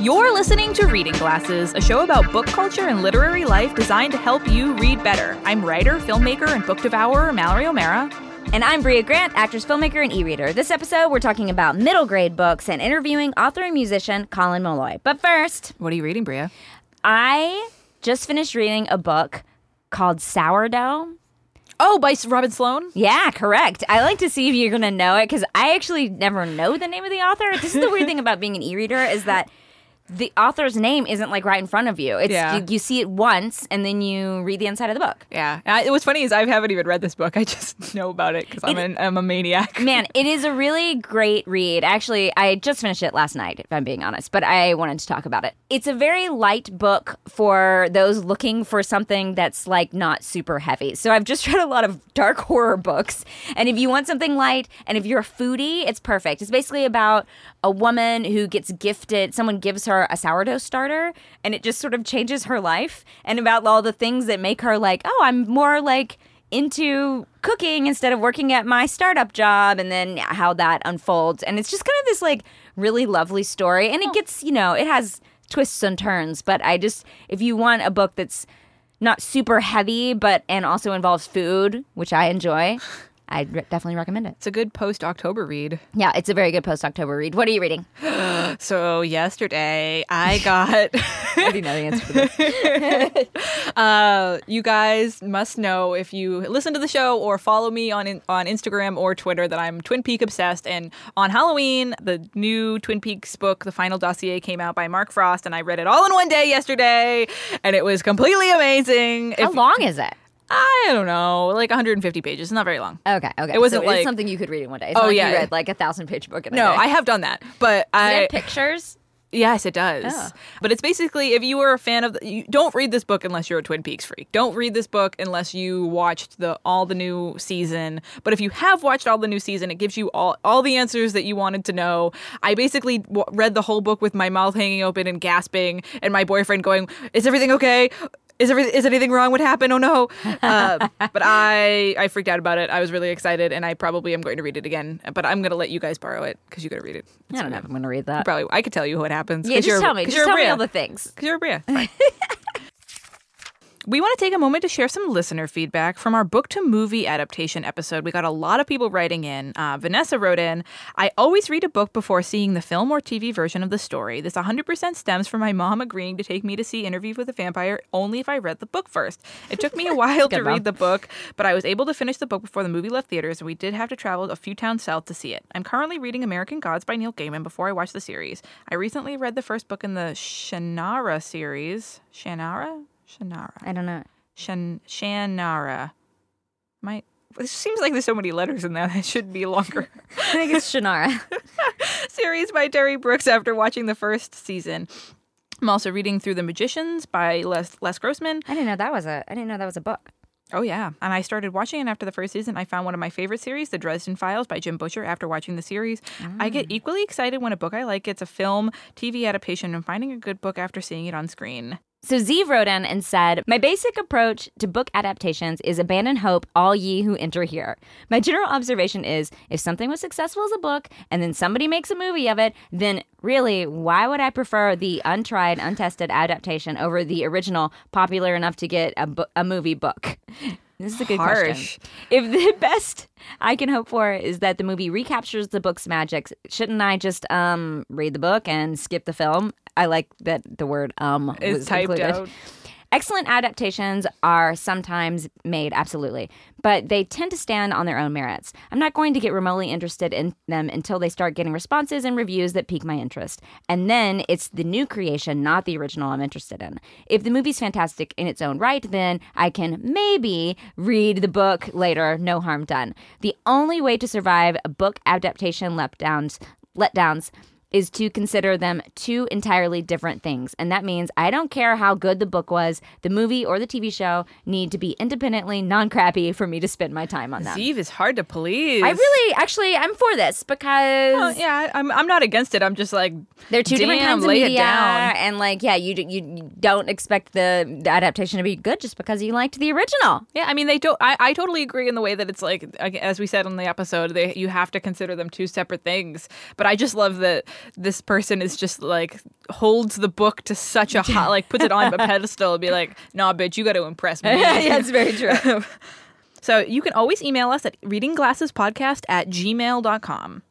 You're listening to Reading Glasses, a show about book culture and literary life designed to help you read better. I'm writer, filmmaker, and book devourer Mallory O'Meara. And I'm Brea Grant, actress, filmmaker, and e reader. This episode, we're talking about middle grade books and interviewing author and musician Colin Meloy. But first, What are you reading, Brea? I just finished reading a book called Sourdough. Oh, by Robin Sloan? Yeah, correct. I like to see if you're going to know it because I actually never know the name of the author. This is the weird thing about being an e reader is that the author's name isn't like right in front of you. It's Yeah. you, you see it once and then you read the inside of the book. Yeah. I, what's funny is I haven't even read this book. I just know about it because I'm, an- I'm a maniac. Man, it is a really great read. Actually, I just finished it last night, if I'm being honest, but I wanted to talk about it. It's a very light book for those looking for something that's like not super heavy. So I've just read a lot of dark horror books. And if you want something light and if you're a foodie, it's perfect. It's basically about a woman who gets gifted, someone gives her a sourdough starter, and it just sort of changes her life, and about all the things that make her like, oh, I'm more like into cooking instead of working at my startup job and then how that unfolds. And it's just kind of this like really lovely story. And it oh. gets you know it has twists and turns but i just if you want a book that's not super heavy but and also involves food which i enjoy i re- definitely recommend it It's a good post October read. yeah it's a very good post october read what are you reading So yesterday I got. i already know the answer to this Uh, you guys must know if you listen to the show or follow me on in, on Instagram or Twitter that I'm Twin Peak obsessed. And on Halloween, the new Twin Peaks book, The Final Dossier, came out by Mark Frost, and I read it all in one day yesterday, and it was completely amazing. how If- long is it I don't know, like 150 pages. It's not very long. okay okay It wasn't so like- something you could read in one day it's Oh, yeah. you read like a thousand page book in a No. I have done that, but I pictures Yes, it does. Oh. But it's basically if you were a fan of the, you don't read this book unless you're a Twin Peaks freak. Don't read this book unless you watched the all the new season. But if you have watched all the new season, it gives you all all the answers that you wanted to know. I basically w- read the whole book with my mouth hanging open and gasping, and my boyfriend going, "Is everything okay?" Is, every, is anything wrong? What happened? Oh no! Uh, but I I freaked out about it. I was really excited, and I probably am going to read it again. But I'm going to let you guys borrow it because you got to read it. It's i don't know if i'm gonna read that Probably I could tell you what happens. yeah just you're- tell me just tell me all the things Because you're a Brea. We want to take a moment to share some listener feedback from our book to movie adaptation episode. We got a lot of people writing in. Uh, Vanessa wrote in I always read a book before seeing the film or TV version of the story. This 100% stems from my mom agreeing to take me to see Interview with a Vampire only if I read the book first. It took me a while to mom. read the book, but I was able to finish the book before the movie left theaters, and we did have to travel a few towns south to see it. I'm currently reading American Gods by Neil Gaiman before I watch the series. I recently read the first book in the Shannara series. Shannara? Shannara. i don't know Shan- Shannara. My. It seems like there's so many letters in that. It should be longer. I think it's Shannara. series by Terry Brooks after watching the first season. I'm also reading through The Magicians by Les, Les Grossman. I didn't know that was a. I didn't know that was a book. Oh yeah, and I started watching it after the first season. I found one of my favorite series, The Dresden Files by Jim Butcher. After watching the series, I get mm. equally excited when a book I like gets a film, TV adaptation, and finding a good book after seeing it on screen. So Z wrote in and said, My basic approach to book adaptations is abandon hope, all ye who enter here. My general observation is if something was successful as a book and then somebody makes a movie of it, then really, why would I prefer the untried, untested adaptation over the original, popular enough to get a, bu- a movie book? This is a good Harsh. question. If the best I can hope for is that the movie recaptures the book's magic, shouldn't I just um read the book and skip the film? I like that the word um was typed included. out. Excellent adaptations are sometimes made, absolutely, but they tend to stand on their own merits. I'm not going to get remotely interested in them until they start getting responses and reviews that pique my interest. And then it's the new creation, not the original, I'm interested in. If the movie's fantastic in its own right, then I can maybe read the book later, no harm done. The only way to survive a book adaptation letdowns, letdowns is to consider them two entirely different things. And that means I don't care how good the book was, the movie or the TV show need to be independently non crappy for me to spend my time on them. Steve is hard to please. I really, actually, I'm for this because Well, yeah, I'm, I'm not against it. I'm just like, they're two different kinds of media, down. and like, yeah, you, you you don't expect the, the adaptation to be good just because you liked the original. Yeah, I mean, they don't. I, I totally agree in the way that it's like, as we said on the episode, they you have to consider them two separate things. But I just love that this person is just like holds the book to such a high, like puts it on a pedestal and be like, nah, bitch, you got to impress me. yeah, it's very true. So you can always email us at readingglassespodcast at gmail.com.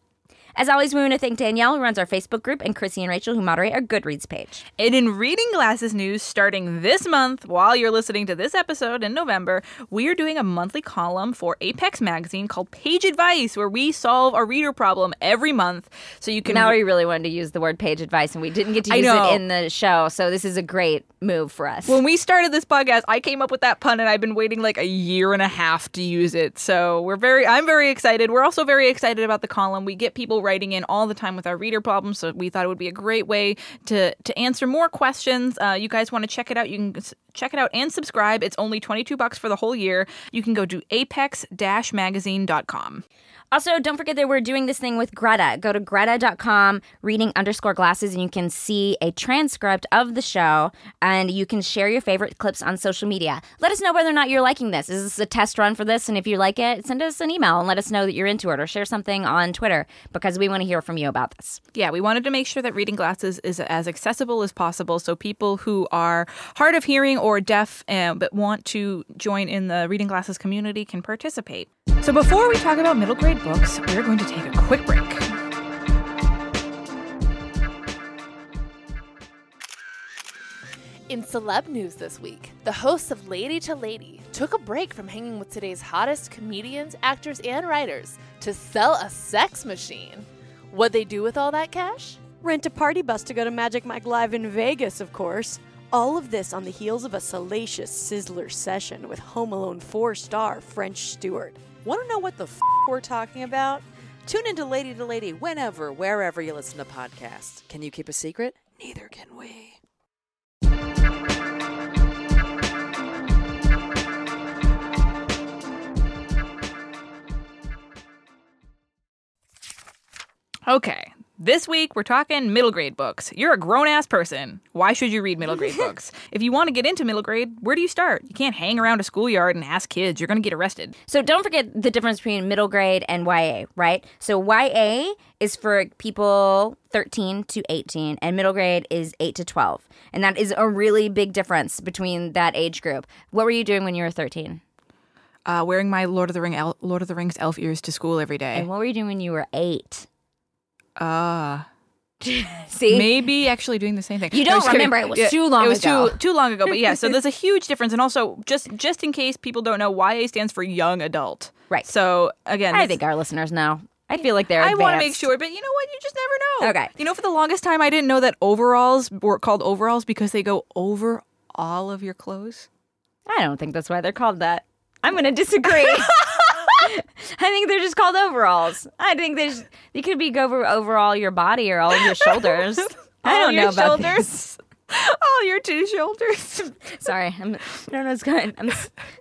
As always, we want to thank Danielle, who runs our Facebook group, and Chrissy and Rachel, who moderate our Goodreads page. And in Reading Glasses news, starting this month, while you're listening to this episode in November, we are doing a monthly column for Apex Magazine called Page Advice, where we solve a reader problem every month. So you can. Now we really wanted to use the word page advice, and we didn't get to use it in the show, so this is a great move for us. when we started this podcast, I came up with that pun, and I've been waiting like a year and a half to use it. So we're very, I'm very excited. We're also very excited about the column. We get people writing in all the time with our reader problems, so we thought it would be a great way to to answer more questions. Uh, you guys want to check it out? You can check it out and subscribe. It's only twenty two bucks for the whole year. You can go to apex-magazine.com. Also, don't forget that we're doing this thing with Greta. Go to greta.com, reading underscore glasses, and you can see a transcript of the show and you can share your favorite clips on social media. Let us know whether or not you're liking this. Is this a test run for this? And if you like it, send us an email and let us know that you're into it or share something on Twitter because we want to hear from you about this. Yeah, we wanted to make sure that reading glasses is as accessible as possible so people who are hard of hearing or deaf uh, but want to join in the reading glasses community can participate. So before we talk about middle grade books, we're going to take a quick break. In celeb news this week, the hosts of Lady to Lady took a break from hanging with today's hottest comedians, actors, and writers to sell a sex machine. What'd they do with all that cash? Rent a party bus to go to Magic Mike Live in Vegas, of course. All of this on the heels of a salacious Sizzler session with Home Alone 4 star French Stewart. Want to know what the f- we're talking about? Tune into Lady to Lady whenever, wherever you listen to podcasts. Can you keep a secret? Neither can we. Okay, this week we're talking middle grade books. You're a grown ass person. Why should you read middle grade books? If you want to get into middle grade, where do you start? You can't hang around a schoolyard and ask kids. You're going to get arrested. So don't forget the difference between middle grade and YA, right? So YA is for people 13 to 18 and middle grade is 8 to 12. And that is a really big difference between that age group. What were you doing when you were 13? Uh, wearing my Lord of the Ring, El- Lord of the Rings elf ears to school every day. And what were you doing when you were 8? Uh, See? maybe actually doing the same thing. You don't was kidding. remember. It was too long ago. It was ago. too too long ago. But yeah, so there's a huge difference, and also just just in case people don't know, YA stands for young adult. Right. So again, I think our listeners know. I feel like they're I want to make sure, but you know what? You just never know. Okay. You know, for the longest time, I didn't know that overalls were called overalls because they go over all of your clothes. I don't think that's why they're called that. I'm going to disagree. I think they're just called overalls. I think there's you could be over over all your body or all of your shoulders. I don't know about shoulders. this. all your two shoulders. Sorry, I'm, I don't know what's going. I'm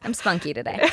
I'm spunky today.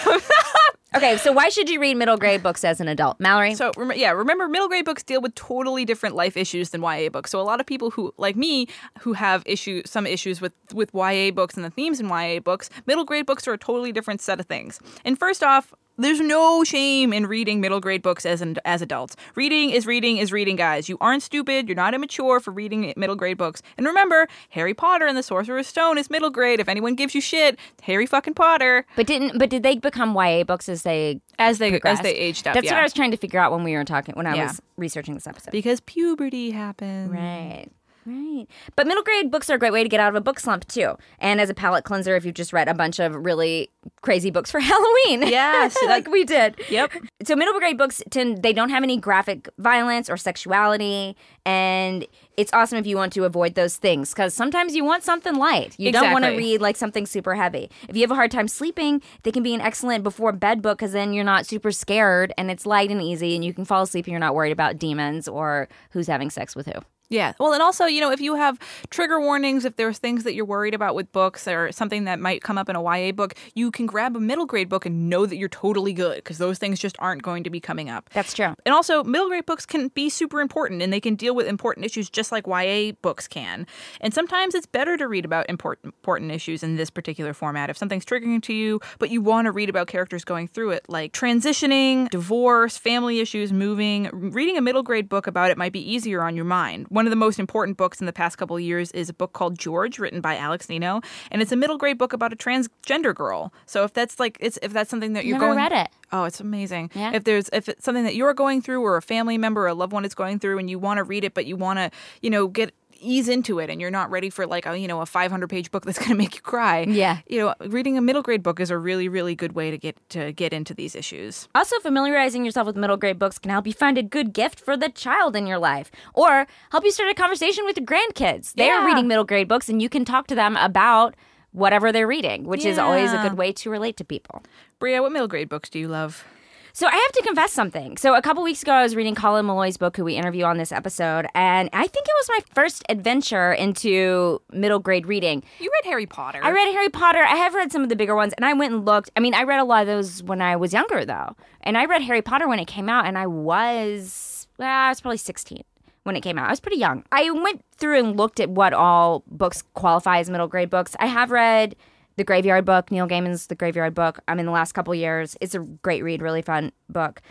Okay, so why should you read middle grade books as an adult, Mallory? So rem- yeah, remember middle grade books deal with totally different life issues than YA books. So a lot of people who like me who have issue some issues with with YA books and the themes in YA books, middle grade books are a totally different set of things. And first off, there's no shame in reading middle grade books as an, as adults. Reading is reading is reading, guys. You aren't stupid. You're not immature for reading middle grade books. And remember, Harry Potter and the Sorcerer's Stone is middle grade. If anyone gives you shit, Harry fucking Potter. but didn't but did they become YA books as they As they progressed? as they aged up, That's yeah. what I was trying to figure out when we were talking when I Yeah. was researching this episode. because puberty happens. Right. Right. But middle grade books are a great way to get out of a book slump too. And as a palate cleanser if you've just read a bunch of really crazy books for Halloween. Yes, like we did. Yep. So middle grade books tend they don't have any graphic violence or sexuality and it's awesome if you want to avoid those things cuz sometimes you want something light. You don't want to read like something super heavy. If you have a hard time sleeping, they can be an excellent before bed book cuz then you're not super scared and it's light and easy and you can fall asleep and you're not worried about demons or who's having sex with who. Yeah. Well, and also, you know, if you have trigger warnings, if there's things that you're worried about with books or something that might come up in a YA book, you can grab a middle grade book and know that you're totally good because those things just aren't going to be coming up. That's true. And also, middle grade books can be super important and they can deal with important issues just like YA books can. And sometimes it's better to read about important important issues in this particular format. If something's triggering to you, but you want to read about characters going through it, like transitioning, divorce, family issues, moving, reading a middle grade book about it might be easier on your mind. One of the most important books in the past couple of years is a book called George, written by Alex Gino, and it's a middle grade book about a transgender girl. So if that's like it's if that's something that you're Never going read it. Oh, it's amazing. Yeah. If there's if it's something that you're going through or a family member or a loved one is going through and you want to read it but you want to, you know, get ease into it and you're not ready for like a, you know, a 500 page book that's going to make you cry. Yeah. You know, reading a middle grade book is a really really good way to get to get into these issues. Also, familiarizing yourself with middle grade books can help you find a good gift for the child in your life or help you start a conversation with your grandkids. They are reading middle grade books and you can talk to them about whatever they're reading, which is always a good way to relate to people. Brea, what middle grade books do you love? So I have to confess something. So a couple weeks ago, I was reading Colin Meloy's book, who we interview on this episode, and I think it was my first adventure into middle grade reading. You read Harry Potter. I read Harry Potter. I have read some of the bigger ones, and I went and looked. I mean, I read a lot of those when I was younger, though, and I read Harry Potter when it came out, and I was well, I was probably sixteen when it came out. I was pretty young. I went through and looked at what all books qualify as middle grade books. I have read the Graveyard Book, Neil Gaiman's The Graveyard Book. I'm in the last couple years. It's a great read, really fun book.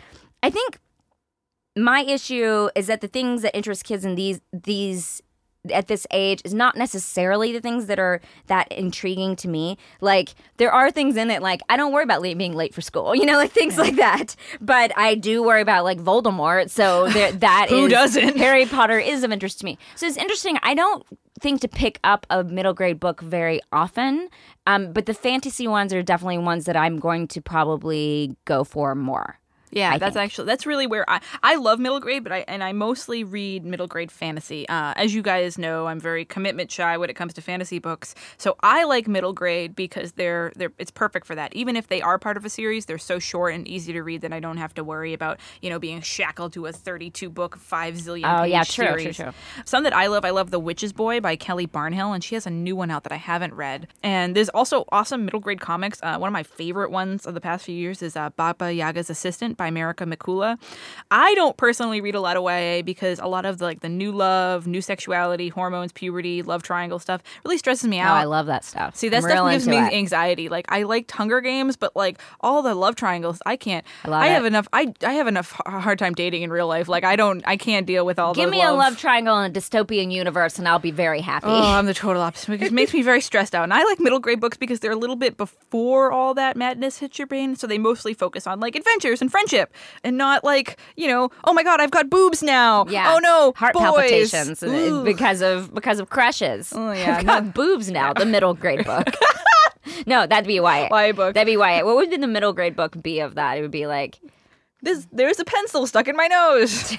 I think my issue is that the things that interest kids in these these at this age is not necessarily the things that are that intriguing to me. Like there are things in it like I don't worry about late, being late for school, you know, like things like that. But I do worry about like Voldemort. So there, that Who is- doesn't? Harry Potter is of interest to me. So it's interesting. I don't think to pick up a middle grade book very often, um, but the fantasy ones are definitely ones that I'm going to probably go for more. Yeah, I that's think. actually that's really where I I love middle grade, but I and I mostly read middle grade fantasy. Uh, as you guys know, I'm very commitment shy when it comes to fantasy books. So I like middle grade because they're they're it's perfect for that. Even if they are part of a series, they're so short and easy to read that I don't have to worry about you know being shackled to a 32 book five zillion. Oh, page yeah, true, true, series. true. Some that I love, I love The Witch's Boy by Kelly Barnhill, and she has a new one out that I haven't read. And there's also awesome middle grade comics. Uh, one of my favorite ones of the past few years is uh, Baba Yaga's Assistant by Marika McCoola. I don't personally read a lot of YA because a lot of the, like the new love, new sexuality, hormones, puberty, love triangle stuff really stresses me Oh, out. I love that stuff. See, that I'm stuff gives me it. anxiety. Like I liked Hunger Games, but like all the love triangles, I can't. I love have enough. I I have enough hard time dating in real life. Like I don't. I can't deal with all Give me a love triangle in a dystopian universe, and I'll be very happy. Oh, I'm the total opposite. It makes me very stressed out. And I like middle grade books because they're a little bit before all that madness hits your brain. So they mostly focus on like adventures and and not like, you know, oh my God, I've got boobs now. Yeah. Oh no. Heart boys. palpitations uh, Ooh. because of because of crushes. Oh, yeah, I've got boobs now. The middle grade book. no, that'd be YA. YA book. That'd be YA. What would the middle grade book be of that? It would be like This, there's a pencil stuck in my nose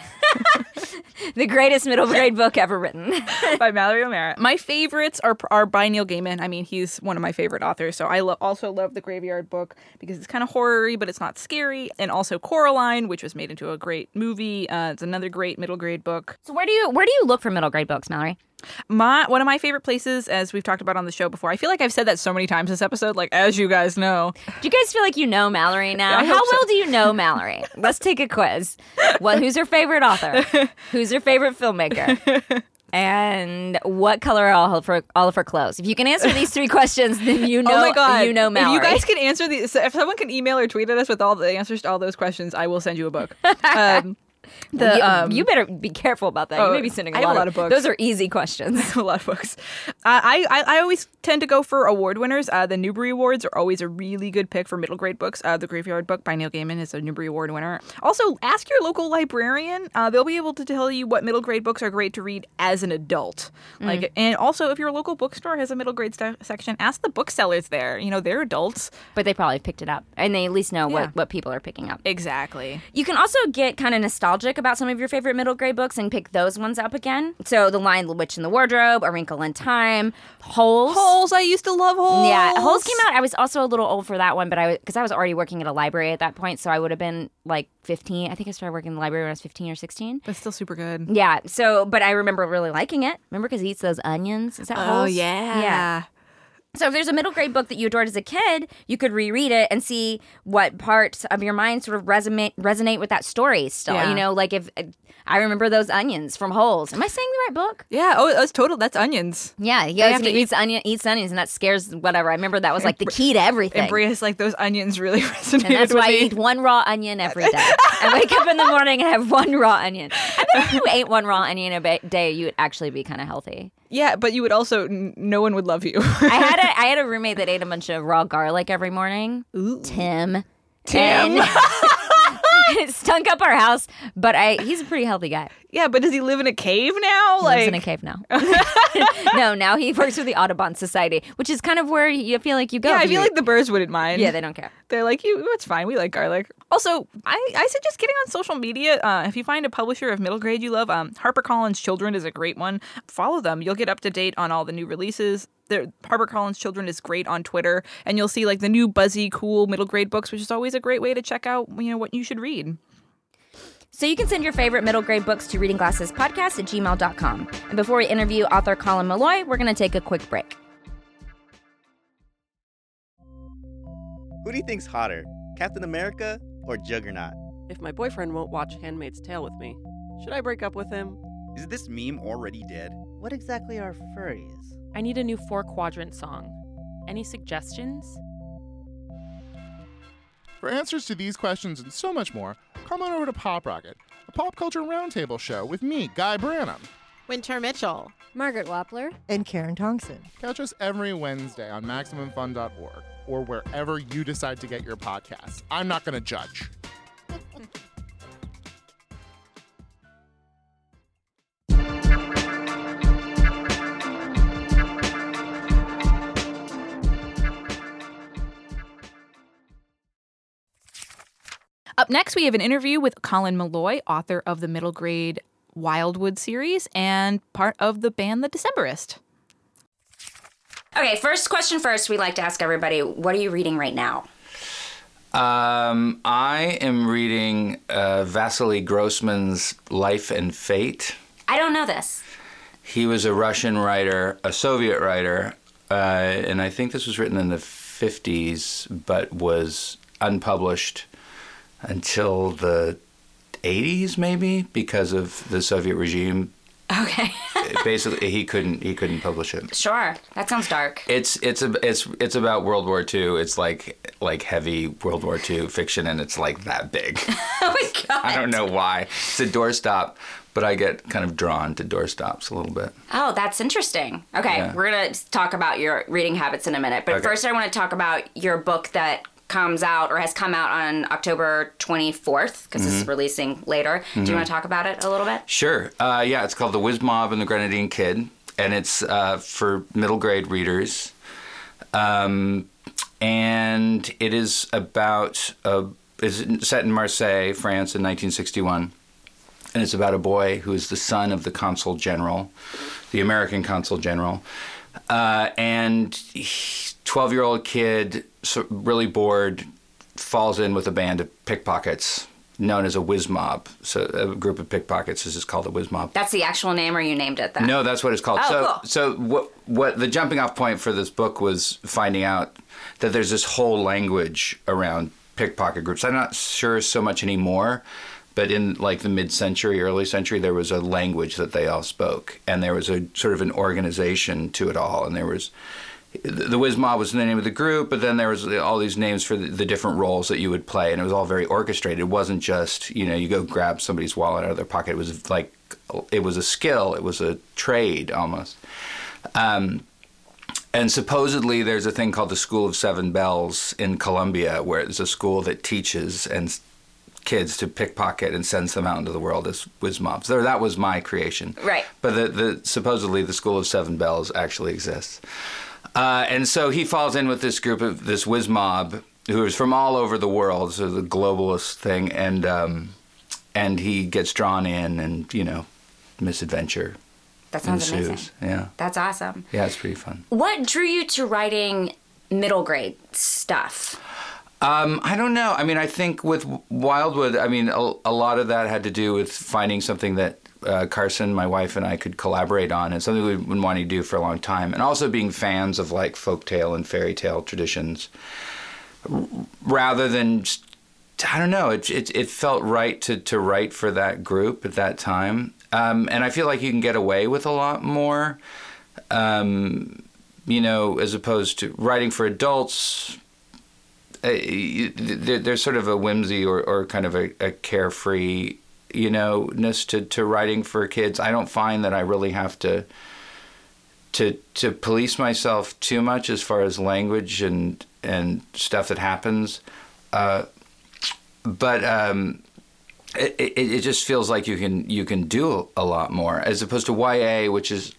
the greatest middle grade book ever written. by Mallory O'Meara. My favorites are are by Neil Gaiman. I mean, he's one of my favorite authors. So I lo- also love the Graveyard Book because it's kind of horror-y, but it's not scary. And also Coraline, which was made into a great movie. Uh, it's another great middle grade book. so where do you where do you look for middle grade books, Mallory? My one of my favorite places, as we've talked about on the show before. I feel like I've said that so many times this episode. Like as you guys know, Do you guys feel like you know Mallory now? How so. well do you know Mallory? Let's take a quiz. What? Who's her favorite author? Who's her favorite filmmaker? And what color are all of her all of her clothes? If you can answer these three questions, then you know oh my god, you know Mallory. If you guys can answer these, if someone can email or tweet at us with all the answers to all those questions, I will send you a book. Um, the you, um, you better be careful about that. oh, you may be sending a lot, a lot of books. Those are easy questions. a lot of books. Uh, I, I I always tend to go for award winners. Uh, the Newbery Awards are always a really good pick for middle grade books. Uh, the Graveyard Book by Neil Gaiman is a Newbery Award winner. Also, ask your local librarian. Uh, they'll be able to tell you what middle grade books are great to read as an adult. Like, and also if your local bookstore has a middle grade st- section, ask the booksellers there. You know, they're adults. but they probably picked it up, and they at least know Yeah. what what people are picking up. Exactly. You can also get kind of nostalgic nostalgic about some of your favorite middle grade books and pick those ones up again. So, The Lion, the Witch, and the Wardrobe, A Wrinkle in Time, Holes. Holes. I used to love holes. Yeah, Holes came out. I was also a little old for that one, but I was because I was already working at a library at that point, so I would have been like 15. I think I started working in the library when I was 15 or 16. but still super good. Yeah. So, but I remember really liking it. Remember because he eats those onions. Is that Oh Holes? yeah. Yeah. So if there's a middle grade book that you adored as a kid, you could reread it and see what parts of your mind sort of resonate resonate with that story. Still, Yeah. you know, like if I remember those onions from Holes. Am I saying the right book? Yeah. Oh, that's total. That's onions. Yeah, he They goes have to he eats onion, eats onions, and that scares whatever. I remember that was like the key to everything. And Bria's like those onions really resonated And that's why I me. eat one raw onion every day. I wake up in the morning and have one raw onion. I bet if you ate one raw onion a day, you would actually be kind of healthy. Yeah, but you would also n- no one would love you. I had a I had a roommate that ate a bunch of raw garlic every morning. Tim. Tim. And- it stunk up our house, but I he's a pretty healthy guy. yeah, but does he live in a cave now? He like lives in a cave now. no, now he works with the Audubon Society, which is kind of where you feel like you go. Yeah, I feel you- like the birds wouldn't mind. yeah, they don't care. They're like, you, it's fine. We like garlic. Also, I, I suggest getting on social media. Uh, if you find a publisher of middle grade you love, um, HarperCollins Children is a great one. Follow them. You'll get up to date on all the new releases. Their HarperCollins Children is great on Twitter, and you'll see like the new buzzy, cool middle grade books, which is always a great way to check out you know what you should read. So you can send your favorite middle grade books to Reading Glasses Podcast at gmail.com. And before we interview author Colin Meloy, we're going to take a quick break. Who do you think's hotter, Captain America or Juggernaut? If my boyfriend won't watch Handmaid's Tale with me, should I break up with him? Is this meme already dead? What exactly are furries? I need a new four quadrant song. Any suggestions? For answers to these questions and so much more, come on over to Pop Rocket, a pop culture roundtable show with me, Guy Branum. Wynter Mitchell. Margaret Wappler. And Karen Tongson. Catch us every Wednesday on MaximumFun.org or wherever you decide to get your podcast. I'm not going to judge. Up next, we have an interview with Colin Meloy, author of the middle grade Wildwood series and part of the band The Decemberist. Okay, first question first. We like to ask everybody, what are you reading right now? Um, I am reading uh, Vasily Grossman's Life and Fate. I don't know this. He was a Russian writer, a Soviet writer, uh, and I think this was written in the 50s, but was unpublished until the 80s, maybe, because of the Soviet regime. Okay. Basically, he couldn't he couldn't publish it. Sure. That sounds dark. It's it's a, it's it's about World War II. It's like like heavy World War II fiction, and it's like that big. oh my god. I don't know why. It's a doorstop, but I get kind of drawn to doorstops a little bit. Oh, that's interesting. Okay, Yeah. we're going to talk about your reading habits in a minute. But Okay. first, I want to talk about your book that comes out or has come out on October 24th because this is releasing later. Do Mhm. you want to talk about it a little bit? Sure. Uh, yeah, it's called The Whiz Mob and the Grenadine Kid, and it's uh, for middle grade readers. Um, and it is about a, is set in Marseille, France, in 1961. And it's about a boy who is the son of the consul general, the American consul general. Uh, and 12 year old kid, so really bored, falls in with a band of pickpockets known as a whiz mob. So a group of pickpockets is called a whiz mob. That's the actual name, or you named it that? No, that's what it's called. Oh, so, cool. so what? What the jumping off point for this book was finding out that there's this whole language around pickpocket groups. I'm not sure so much anymore, but in like the mid-century, early century, there was a language that they all spoke, and there was a sort of an organization to it all, and there was. The Whiz Mob was the name of the group, but then there was all these names for the, the different roles that you would play, and it was all very orchestrated. It wasn't just you know you go grab somebody's wallet out of their pocket. It was like it was a skill, it was a trade almost. Um, and supposedly there's a thing called the School of Seven Bells in Colombia, where it's a school that teaches and kids to pickpocket and sends them out into the world as whiz mobs. There, that was my creation. Right. But the, the supposedly the School of Seven Bells actually exists. Uh, and so he falls in with this group of this whiz mob who is from all over the world, so the globalist thing, and um, and he gets drawn in, and you know, misadventure That sounds ensues. amazing. Yeah, That's awesome. yeah, it's pretty fun. What drew you to writing middle grade stuff? Um, I don't know. I mean, I think with Wildwood, I mean, a, a lot of that had to do with finding something that uh, Carson, my wife, and I could collaborate on, and something we've been wanting to do for a long time, and also being fans of like folktale and fairy tale traditions, rather than. Just, I don't know. It, it it felt right to to write for that group at that time, um, and I feel like you can get away with a lot more. Um, you know, as opposed to writing for adults, uh, there, there's sort of a whimsy or, or kind of a, a carefree, you know, ness to, to writing for kids. I don't find that I really have to to to police myself too much as far as language and and stuff that happens. Uh, but um, it, it, it just feels like you can you can do a lot more as opposed to YA, which is,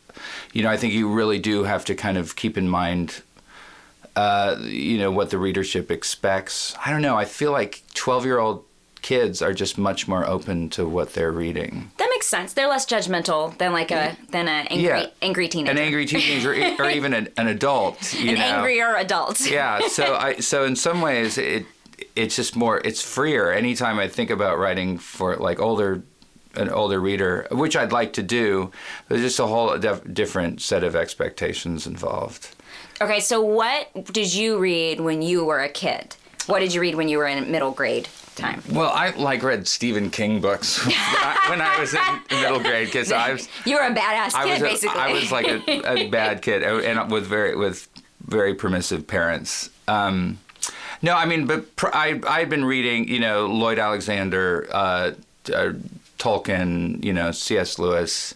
you know, I think you really do have to kind of keep in mind uh, you know what the readership expects. I don't know. I feel like twelve-year-old kids are just much more open to what they're reading. That makes sense. They're less judgmental than like a than an angry Yeah. angry teenager. An angry teenager, or, or even an, an adult. You An know? angrier adult. yeah. So I so in some ways it it's just more it's freer. Anytime I think about writing for like older an older reader, which I'd like to do, there's just a whole def- different set of expectations involved. Okay, so what did you read when you were a kid? What did you read when you were in middle grade time? Well, I like read Stephen King books when, I, when I was in middle grade because I was You were a badass I kid, was a, basically. I was like a, a bad kid uh, and with very with very permissive parents. Um, no, I mean, but pr- I I had been reading, you know, Lloyd Alexander, uh, uh, Tolkien, you know, C.S. Lewis,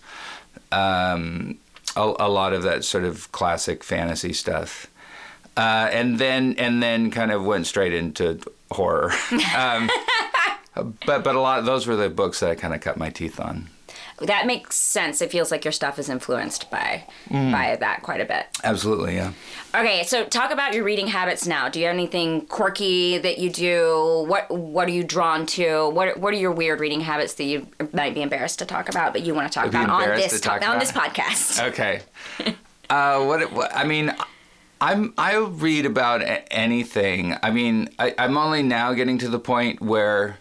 um, a, a lot of that sort of classic fantasy stuff. Uh, and then and then kind of went straight into horror. um, but but a lot those were the books that I kind of cut my teeth on. That makes sense. It feels like your stuff is influenced by Mm. by that quite a bit. Absolutely, yeah. Okay, so talk about your reading habits now. Do you have anything quirky that you do? What what are you drawn to? What what are your weird reading habits that you might be embarrassed to talk about, but you want to talk about on this to talk on this podcast? Okay. uh, what, what? I mean, I'm I read about anything. I mean, I, I'm only now getting to the point where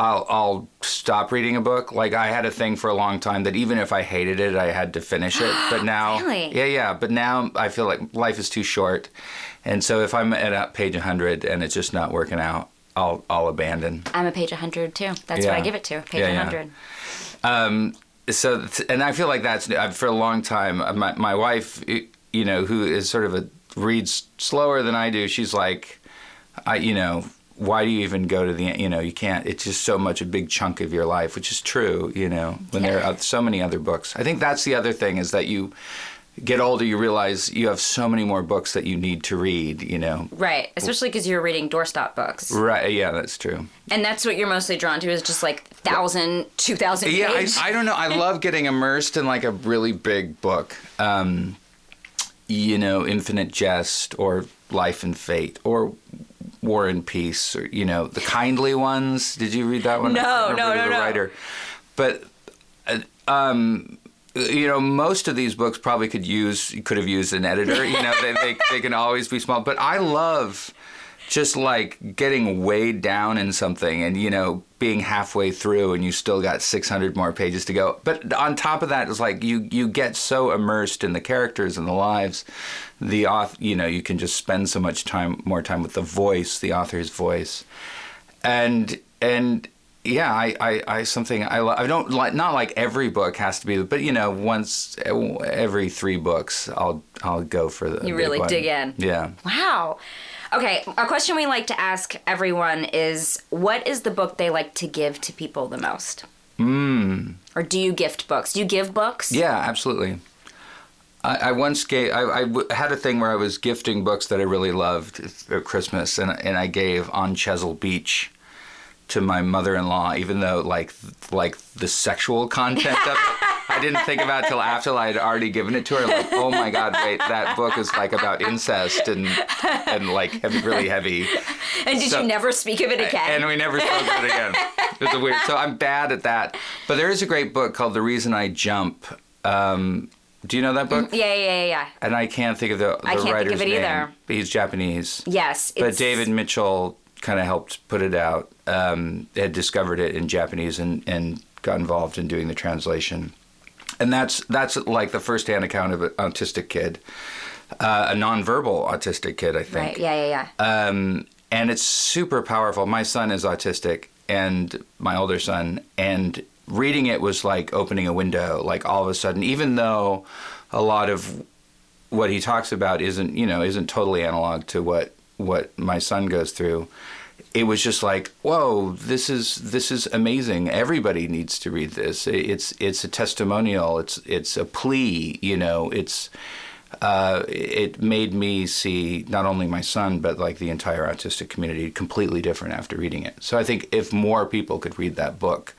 I'll I'll stop reading a book. Like I had a thing for a long time that even if I hated it, I had to finish it. But now, Really? yeah, yeah. But now I feel like life is too short, and so if I'm at page 100 and it's just not working out, I'll I'll abandon. I'm a page 100 too. That's what I give it to. Page Yeah, yeah. 100. Um, so, and I feel like that's uh, for a long time. uh, My my wife, you know, who is sort of a reads slower than I do. She's like, I, you know, why do you even go to the, you know, you can't. It's just so much a big chunk of your life, which is true. You know, when there are so many other books. I think that's the other thing is that you get older, you realize you have so many more books that you need to read. You know. Right, especially because you're reading doorstop books. Right. Yeah, that's true. And that's what you're mostly drawn to is just like thousand two thousand Yeah, I. I don't know. I love getting immersed in like a really big book. Um, you know, Infinite Jest or Life and Fate or War and Peace or you know the kindly ones. Did you read that one? No, no, no, the no. Writer, but uh, um, you know, most of these books probably could use could have used an editor. You know, they, they they can always be small. But I love just like getting weighed down in something and you know being halfway through and you still got 600 more pages to go but on top of that it's like you you get so immersed in the characters and the lives the author you know you can just spend so much time more time with the voice the author's voice and and yeah i i, I something i i don't like not like every book has to be but you know once every three books i'll i'll go for the You really dig in. yeah Wow. Okay, a question we like to ask everyone is what is the book they like to give to people the most? mm. Or do you gift books? Do you give books? Yeah, absolutely. I, I once gave. I, I w- had a thing where I was gifting books that I really loved at Christmas, and and I gave On Chesil Beach to my mother-in-law, even though like like the sexual content of it, I didn't think about till after I had already given it to her. Like, oh my God, wait, that book is like about incest and and like heavy, really heavy. And did So- you never speak of it again? And we never spoke of it again. it's weird. So I'm bad at that. But there is a great book called The Reason I Jump. Um, do you know that book? Yeah, yeah, yeah, yeah. And I can't think of the, the I can't think writer's of it name. either. But he's Japanese. Yes, But David Mitchell kind of helped put it out. Um, had discovered it in Japanese and, and got involved in doing the translation. And that's that's like the first-hand account of an autistic kid, uh, a nonverbal autistic kid, I think. Right. Yeah, yeah, yeah. Um, and it's super powerful. My son is autistic, and my older son, and reading it was like opening a window. Like all of a sudden, even though a lot of what he talks about isn't, you know, isn't totally analog to what what my son goes through. It was just like, whoa, this is this is amazing. Everybody needs to read this. It's it's a testimonial. It's it's a plea. You know, it's uh, it made me see not only my son but like the entire autistic community completely different after reading it. So I think if more people could read that book,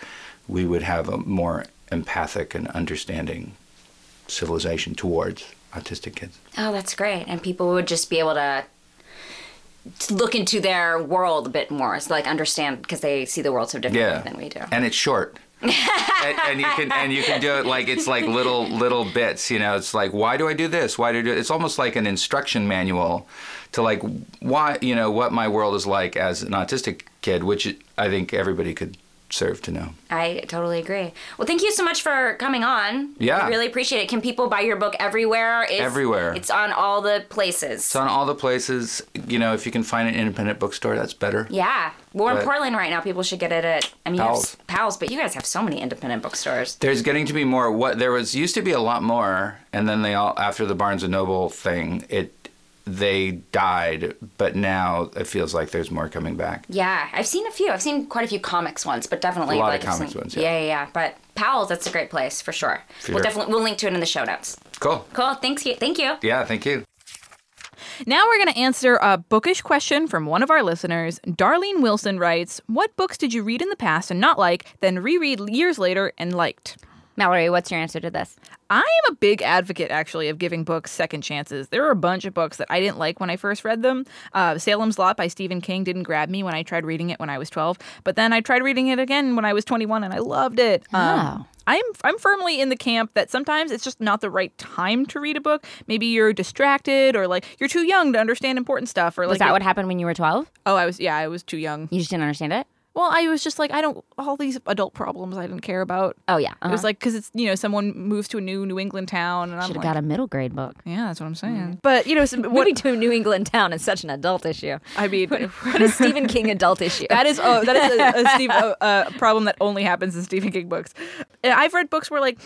we would have a more empathic and understanding civilization towards autistic kids. Oh, that's great. And people would just be able to look into their world a bit more, so like understand because they see the world so differently Yeah, than we do. and it's short. and, and you can and you can do it like it's like little little bits. You know, it's like why do I do this? Why do I do? It's almost like an instruction manual to like why you know what my world is like as an autistic kid, which I think everybody could serve to know. I totally agree. Well, thank you so much for coming on. Yeah. I really appreciate it. Can people buy your book everywhere? It's, Everywhere. It's on all the places. It's on all the places. You know, if you can find an independent bookstore, that's better. yeah. We're in Portland right now. People should get it at, I mean, you have Powell's. s- Pals, but you guys have so many independent bookstores. There's getting to be more. What there was used to be a lot more, and then they all after the Barnes and Noble thing, it they died. But now it feels like there's more coming back. Yeah, I've seen a few. I've seen quite a few comics ones, but definitely A lot of like I've comics seen- ones, Yeah. yeah. yeah, yeah. But Powell's, that's a great place for sure. For we'll definitely we'll link to it in the show notes. Cool. Cool. Thanks. you- Thank you. Yeah. Thank you. Now we're going to answer a bookish question from one of our listeners. Darlene Wilson writes, What books did you read in the past and not like, then reread years later and liked? Mallory, what's your answer to this? I am a big advocate, actually, of giving books second chances. There are a bunch of books that I didn't like when I first read them. Uh, Salem's Lot by Stephen King didn't grab me when I tried reading it when I was 12, but then I tried reading it again when I was 21 and I loved it. Um, I'm I'm firmly in the camp that sometimes it's just not the right time to read a book. Maybe you're distracted or like you're too young to understand important stuff or like Was that what happened when you were 12? Oh, I was yeah, I was too young. You just didn't understand it? Well, I was just like I don't all these adult problems I didn't care about. Oh, yeah. It was Uh-huh. like because it's you know someone moves to a new New England town and I'm Should have like, got a middle grade book. yeah, that's what I'm saying. But you know, some, what, Moving to a New England town is such an adult issue. I mean, What is Stephen King adult issue? that is oh that is a, a, Steve, problem that only happens in Stephen King books. And I've read books where like.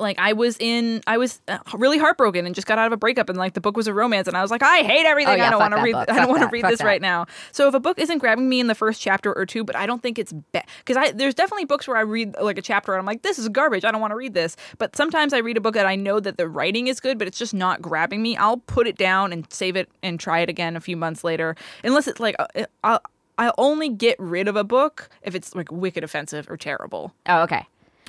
Like I was in, I was uh, really heartbroken and just got out of a breakup, and like the book was a romance, and I was like, I hate everything. Oh, yeah, I don't want to read. book. I don't want to read Fuck this that. right now. So if a book isn't grabbing me in the first chapter or two, but I don't think it's bad because I there's definitely books where I read like a chapter and I'm like, this is garbage. I don't want to read this. But sometimes I read a book that I know that the writing is good, but it's just not grabbing me. I'll put it down and save it and try it again a few months later, unless it's like uh, I'll. I'll only get rid of a book if it's like wicked offensive or terrible. Oh, okay.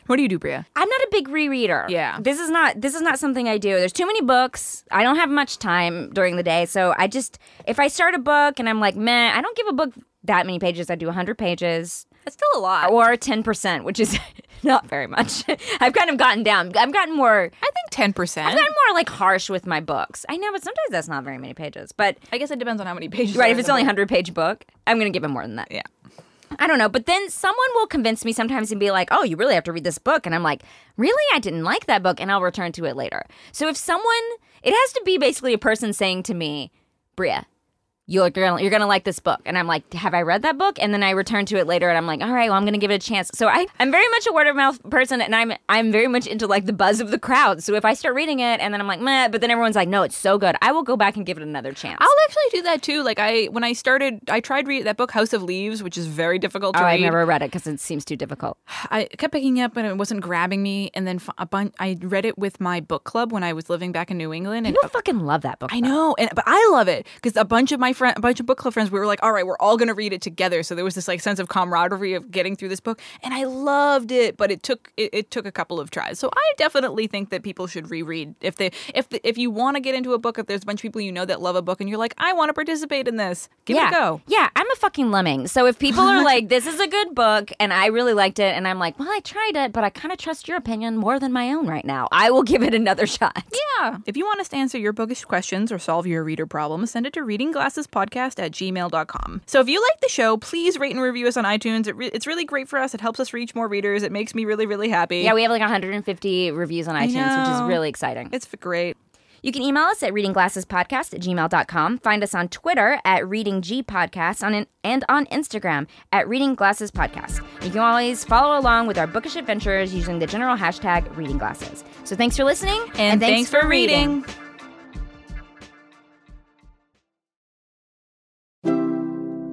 What do you do, Brea? I'm not big rereader. Yeah. This is not this is not something I do. There's too many books. I don't have much time during the day. So I just if I start a book and I'm like, meh, I don't give a book that many pages. I do 100 pages. That's still a lot. Or 10%, which is not very much. I've kind of gotten down. I've gotten more I think 10%. I've gotten more like harsh with my books. I know, but sometimes that's not very many pages. But I guess it depends on how many pages. right, if it's only a 100 page book, I'm going to give it more than that. Yeah. I don't know, but then someone will convince me sometimes and be like, "Oh, you really have to read this book." And I'm like, "Really? I didn't like that book." And I'll return to it later. So if someone it has to be basically a person saying to me, "Brea, you're gonna, you're gonna like this book," and I'm like, "Have I read that book?" And then I return to it later, and I'm like, "All right, well, I'm gonna give it a chance." So I, I'm very much a word of mouth person, and I'm I'm very much into like the buzz of the crowd. So if I start reading it and then I'm like, "Meh," but then everyone's like, "No, it's so good," I will go back and give it another chance. I'll actually do that too. Like I, when I started, I tried read that book House of Leaves, which is very difficult to oh, read. I've never read it because it seems too difficult. I kept picking up and it wasn't grabbing me. And then a bunch, I read it with my book club when I was living back in New England. And People fucking love that book. I know, and but I love it because a bunch of my friend, a bunch of book club friends. We were like, all right, we're all going to read it together. So there was this like sense of camaraderie of getting through this book, and I loved it. But it took it, it took a couple of tries. So I definitely think that people should reread if they if the, if you want to get into a book. If there's a bunch of people you know that love a book, and you're like, I want to participate in this, give yeah. it a go. Yeah, I'm a fucking lemming. So if people are like, this is a good book and I really liked it, and I'm like, well, I tried it, but I kind of trust your opinion more than my own right now, I will give it another shot. Yeah. If you want us to answer your bookish questions or solve your reader problems, send it to readingglassespodcast at gmail.com. So if you like the show, please rate and review us on iTunes. It re- it's really great for us. It helps us reach more readers. It makes me really, really happy. Yeah, we have like 150 reviews on iTunes, which is really exciting. It's great. You can email us at readingglassespodcast at gmail.com. Find us on Twitter at readinggpodcast on an, and on Instagram at readingglassespodcast. You can always follow along with our bookish adventures using the general hashtag readingglasses. So thanks for listening. And, thanks, for reading.